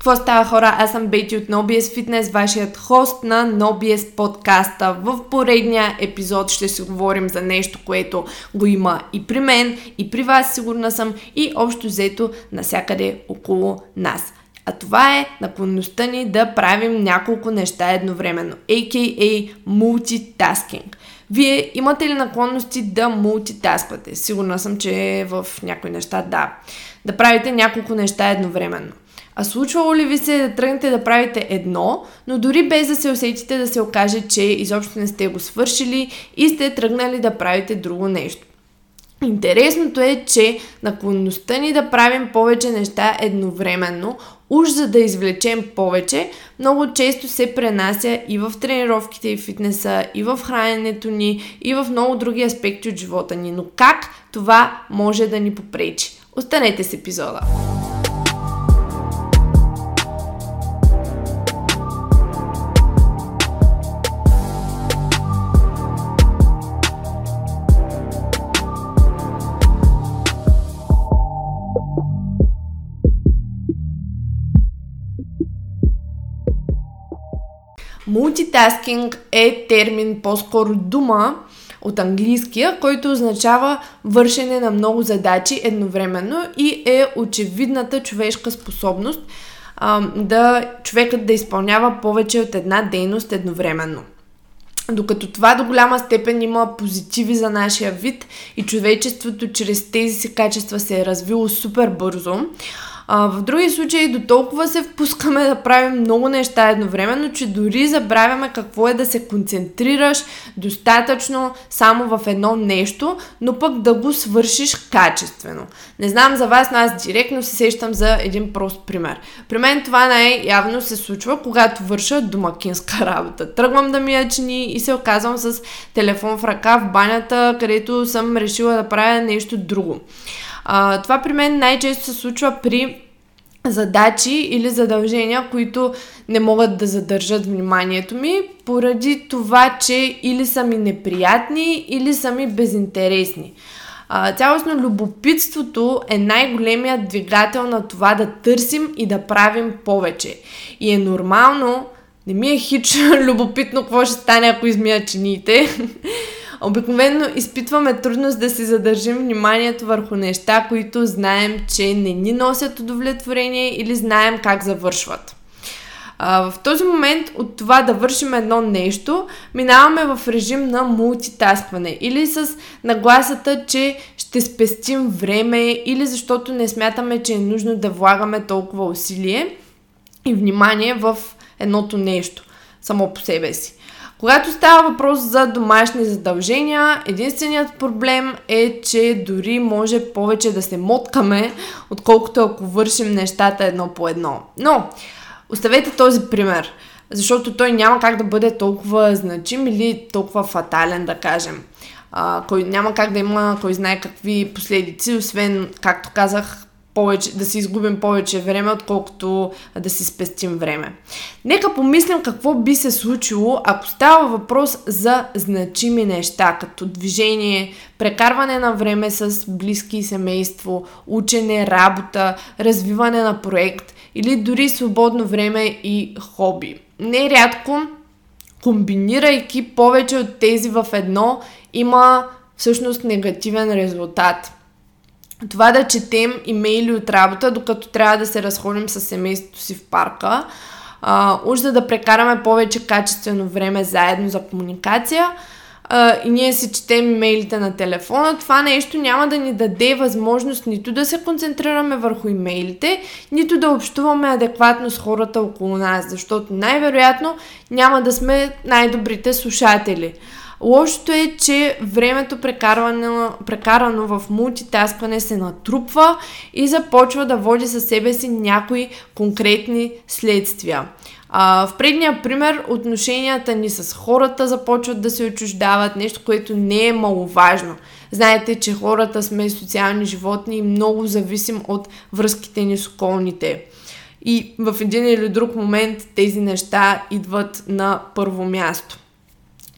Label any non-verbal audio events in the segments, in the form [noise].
Какво става хора? Аз съм Бети от NoBS Fitness, вашият хост на NoBS подкаста. В поредния епизод ще си говорим за нещо, което го има и при мен, и при вас, сигурна съм, и общо взето насякъде около нас. А това е наклонността ни да правим няколко неща едновременно, a.k.a. multitasking. Вие имате ли наклонности да мултитасквате? Сигурна съм, че в някои неща да. Да правите няколко неща едновременно. А случвало ли ви се да тръгнете да правите едно, но дори без да се усетите да се окаже, че изобщо не сте го свършили и сте тръгнали да правите друго нещо? Интересното е, че наклонността ни да правим повече неща едновременно, уж за да извлечем повече, много често се пренася и в тренировките и фитнеса, и в храненето ни, и в много други аспекти от живота ни. Но как това може да ни попречи? Останете с епизода! Мултитаскинг е термин, по-скоро дума от английския, който означава вършене на много задачи едновременно и е очевидната човешка способност а, да човекът да изпълнява повече от една дейност едновременно. Докато това до голяма степен има позитиви за нашия вид и човечеството чрез тези си качества се е развило супер бързо, а, в други случаи до толкова се впускаме да правим много неща едновременно, че дори забравяме какво е да се концентрираш достатъчно само в едно нещо, но пък да го свършиш качествено. Не знам за вас, но аз директно се сещам за един прост пример. При мен това най-явно се случва, когато върша домакинска [laughs] работа. Тръгвам да мия чини и се оказвам с телефон в ръка в банята, където съм решила да правя нещо друго. А, това при мен най-често се случва при задачи или задължения, които не могат да задържат вниманието ми, поради това, че или са ми неприятни, или са ми безинтересни. А, цялостно любопитството е най-големият двигател на това да търсим и да правим повече. И е нормално, не ми е хич [laughs] любопитно какво ще стане, ако измия чиниите. Обикновено изпитваме трудност да си задържим вниманието върху неща, които знаем, че не ни носят удовлетворение или знаем как завършват. В този момент от това да вършим едно нещо, минаваме в режим на мултитаскване или с нагласата, че ще спестим време или защото не смятаме, че е нужно да влагаме толкова усилие и внимание в едното нещо само по себе си. Когато става въпрос за домашни задължения, единственият проблем е, че дори може повече да се моткаме, отколкото ако вършим нещата едно по едно. Но, оставете този пример, защото той няма как да бъде толкова значим или толкова фатален, да кажем. А, кой няма как да има кой знае какви последици, освен, както казах, повече, да си изгубим повече време, отколкото да си спестим време. Нека помислим какво би се случило, ако става въпрос за значими неща, като движение, прекарване на време с близки и семейство, учене, работа, развиване на проект или дори свободно време и хоби. Нерядко, комбинирайки повече от тези в едно, има всъщност негативен резултат – това да четем имейли от работа, докато трябва да се разходим с семейството си в парка, а, уж за да прекараме повече качествено време заедно за комуникация а, и ние си четем имейлите на телефона, това нещо няма да ни даде възможност нито да се концентрираме върху имейлите, нито да общуваме адекватно с хората около нас, защото най-вероятно няма да сме най-добрите слушатели. Лошото е, че времето прекарано, прекарано в мултитаскване се натрупва и започва да води със себе си някои конкретни следствия. А, в предния пример, отношенията ни с хората започват да се отчуждават, нещо, което не е маловажно. Знаете, че хората сме социални животни и много зависим от връзките ни с околните. И в един или друг момент тези неща идват на първо място.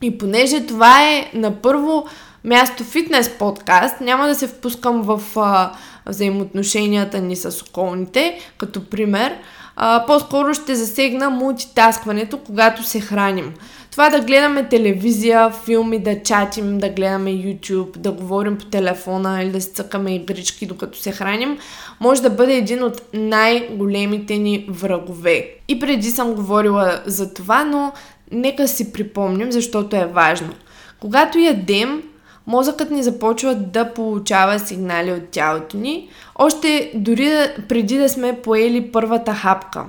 И понеже това е на първо място фитнес подкаст, няма да се впускам в а, взаимоотношенията ни с околните, като пример, а, по-скоро ще засегна мултитаскването, когато се храним. Това да гледаме телевизия, филми, да чатим, да гледаме YouTube, да говорим по телефона или да си цъкаме игрички докато се храним, може да бъде един от най-големите ни врагове. И преди съм говорила за това, но нека си припомним, защото е важно. Когато ядем, мозъкът ни започва да получава сигнали от тялото ни, още дори преди да сме поели първата хапка.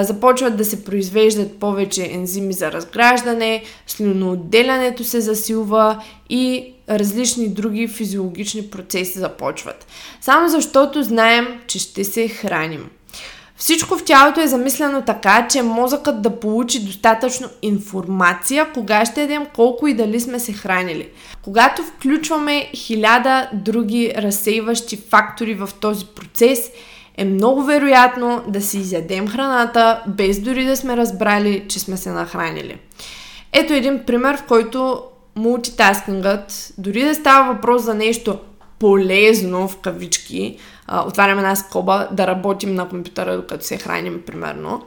Започват да се произвеждат повече ензими за разграждане, слюноотделянето се засилва и различни други физиологични процеси започват. Само защото знаем, че ще се храним. Всичко в тялото е замислено така, че мозъкът да получи достатъчно информация кога ще едем, колко и дали сме се хранили. Когато включваме хиляда други разсейващи фактори в този процес, е много вероятно да си изядем храната, без дори да сме разбрали, че сме се нахранили. Ето един пример, в който мултитаскингът, дори да става въпрос за нещо полезно в кавички, а, отваряме една скоба да работим на компютъра, докато се храним, примерно,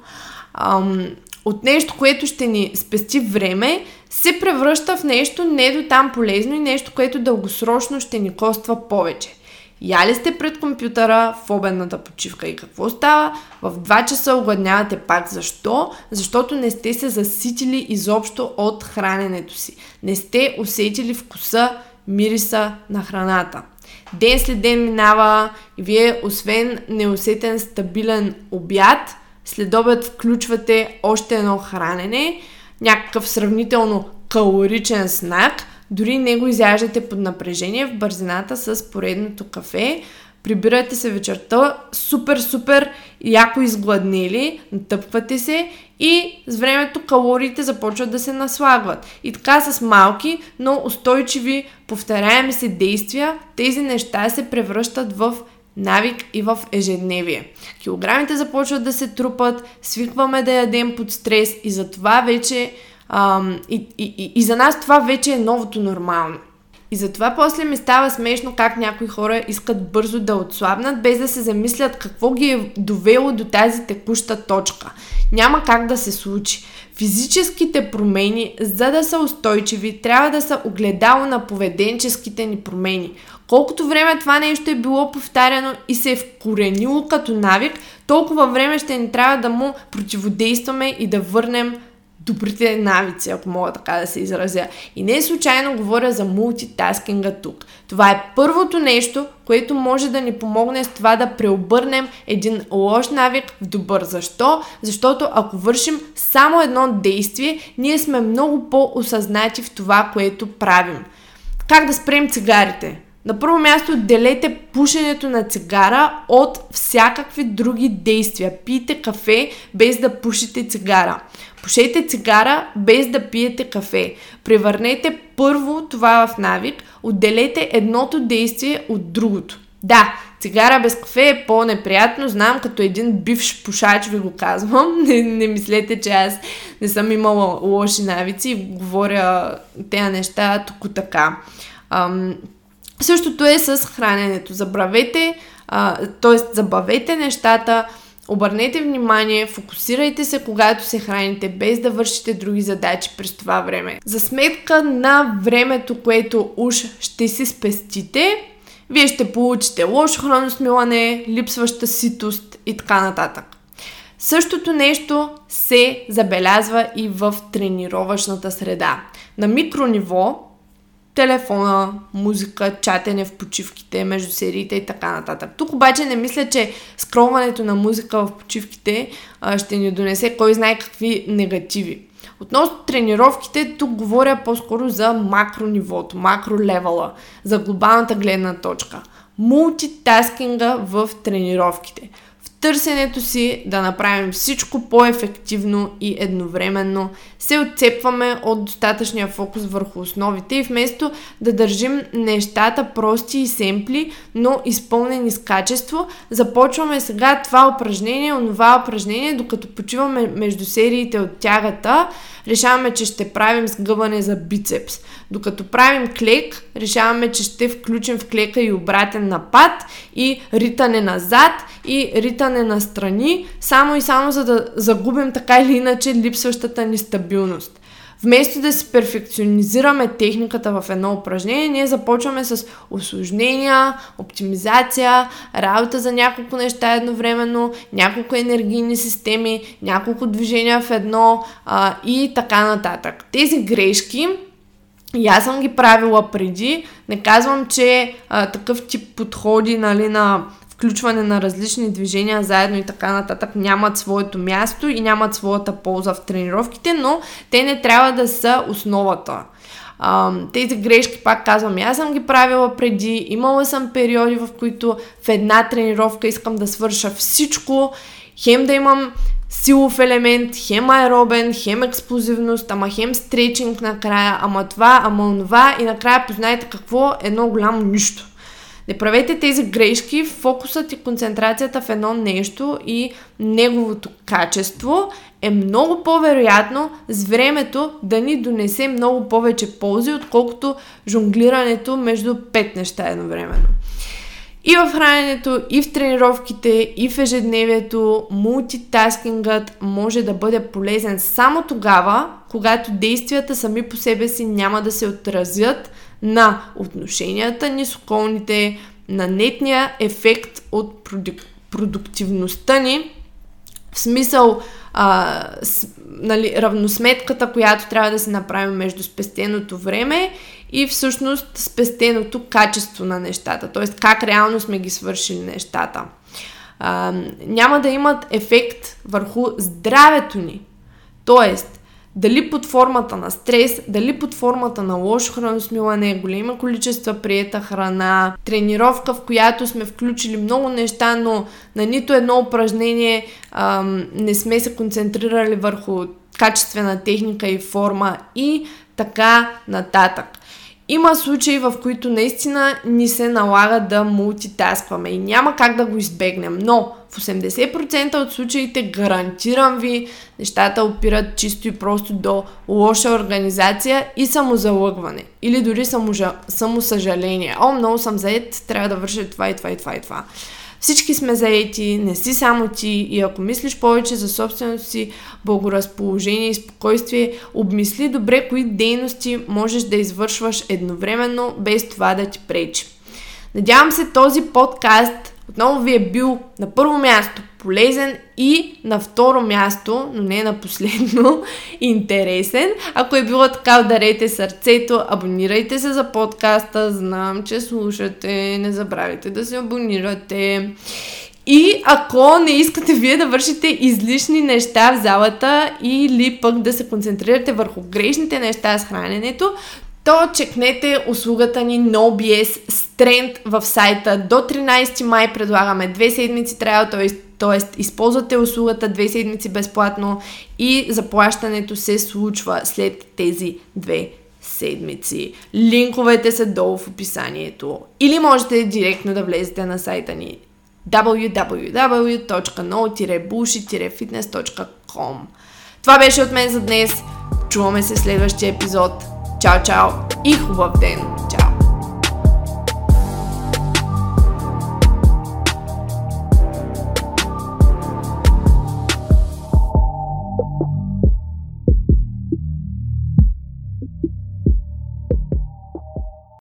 ам, от нещо, което ще ни спести време, се превръща в нещо не до там полезно и нещо, което дългосрочно ще ни коства повече. Яли сте пред компютъра в обедната почивка и какво става? В 2 часа огладнявате пак. Защо? Защото не сте се заситили изобщо от храненето си. Не сте усетили вкуса, мириса на храната. Ден след ден минава и вие, освен неусетен стабилен обяд, след обед включвате още едно хранене, някакъв сравнително калоричен знак, дори не го изяждате под напрежение в бързината с поредното кафе, прибирате се вечерта супер, супер яко изгладнели, натъпвате се и с времето калориите започват да се наслагват. И така с малки, но устойчиви, повторяеми се действия, тези неща се превръщат в навик и в ежедневие. Килограмите започват да се трупат, свикваме да ядем под стрес и затова вече ам, и, и, и, и за нас това вече е новото нормално. И затова после ми става смешно как някои хора искат бързо да отслабнат, без да се замислят какво ги е довело до тази текуща точка. Няма как да се случи. Физическите промени, за да са устойчиви, трябва да са огледало на поведенческите ни промени. Колкото време това нещо е било повтаряно и се е вкоренило като навик, толкова време ще ни трябва да му противодействаме и да върнем добрите навици, ако мога така да се изразя. И не случайно говоря за мултитаскинга тук. Това е първото нещо, което може да ни помогне с това да преобърнем един лош навик в добър. Защо? Защото ако вършим само едно действие, ние сме много по-осъзнати в това, което правим. Как да спрем цигарите? На първо място, отделете пушенето на цигара от всякакви други действия. Пийте кафе без да пушите цигара. Пушете цигара без да пиете кафе. Превърнете първо това в навик, отделете едното действие от другото. Да, цигара без кафе е по-неприятно, знам, като един бивш пушач ви го казвам. [laughs] Не, не мислете, че аз не съм имала лоши навици и говоря тези неща тук така. Ам, същото е с храненето. Забравете, т.е. забавете нещата, Обърнете внимание, фокусирайте се, когато се храните, без да вършите други задачи през това време. За сметка на времето, което уж ще си спестите, вие ще получите лошо храносмилане, липсваща ситост и така нататък. Същото нещо се забелязва и в тренировъчната среда. На микрониво телефона, музика, чатене в почивките, между сериите и така нататък. Тук обаче не мисля, че скролването на музика в почивките а, ще ни донесе кой знае какви негативи. Относно тренировките, тук говоря по-скоро за макронивото, макролевела, за глобалната гледна точка. Мултитаскинга в тренировките – търсенето си да направим всичко по-ефективно и едновременно, се отцепваме от достатъчния фокус върху основите и вместо да държим нещата прости и семпли, но изпълнени с качество, започваме сега това упражнение, онова упражнение, докато почиваме между сериите от тягата, решаваме, че ще правим сгъване за бицепс. Докато правим клек, решаваме, че ще включим в клека и обратен напад и ритане назад и ритане виждане на страни, само и само за да загубим така или иначе липсващата ни стабилност. Вместо да си перфекционизираме техниката в едно упражнение, ние започваме с осложнения, оптимизация, работа за няколко неща едновременно, няколко енергийни системи, няколко движения в едно а, и така нататък. Тези грешки и аз съм ги правила преди. Не казвам, че а, такъв тип подходи нали, на включване на различни движения заедно и така нататък нямат своето място и нямат своята полза в тренировките, но те не трябва да са основата. Тези грешки, пак казвам, аз съм ги правила преди, имала съм периоди, в които в една тренировка искам да свърша всичко, хем да имам силов елемент, хем аеробен, хем експлозивност, ама хем стрейчинг накрая, ама това, ама онова и накрая познайте какво е едно голямо нищо. Не правете тези грешки, фокусът и концентрацията в едно нещо и неговото качество е много по-вероятно с времето да ни донесе много повече ползи, отколкото жонглирането между пет неща едновременно. И в храненето, и в тренировките, и в ежедневието, мултитаскингът може да бъде полезен само тогава, когато действията сами по себе си няма да се отразят на отношенията ни с околните, на нетния ефект от продук... продуктивността ни, в смисъл а, с, нали, равносметката, която трябва да се направим между спестеното време и всъщност спестеното качество на нещата, т.е. как реално сме ги свършили нещата. А, няма да имат ефект върху здравето ни. Тоест, дали под формата на стрес, дали под формата на лошо храносмилане, големи количества приета храна, тренировка, в която сме включили много неща, но на нито едно упражнение ам, не сме се концентрирали върху качествена техника и форма и така нататък. Има случаи, в които наистина ни се налага да мултитаскваме и няма как да го избегнем, но в 80% от случаите гарантирам ви, нещата опират чисто и просто до лоша организация и самозалъгване. Или дори самосъжаление. О, много съм заед, трябва да върша това и това и това и това. Всички сме заети, не си само ти и ако мислиш повече за собственото си благоразположение и спокойствие, обмисли добре кои дейности можеш да извършваш едновременно, без това да ти пречи. Надявам се този подкаст отново ви е бил на първо място полезен и на второ място, но не на последно, [laughs] интересен. Ако е било така, ударете сърцето, абонирайте се за подкаста, знам, че слушате, не забравяйте да се абонирате. И ако не искате вие да вършите излишни неща в залата или пък да се концентрирате върху грешните неща с храненето, то чекнете услугата ни NoBS Strength в сайта. До 13 май предлагаме две седмици трябва, т.е. т.е. използвате услугата две седмици безплатно и заплащането се случва след тези две седмици. Линковете са долу в описанието. Или можете директно да влезете на сайта ни www.no-bullshit-fitness.com Това беше от мен за днес. Чуваме се в следващия епизод. Чао, чао и хубав ден!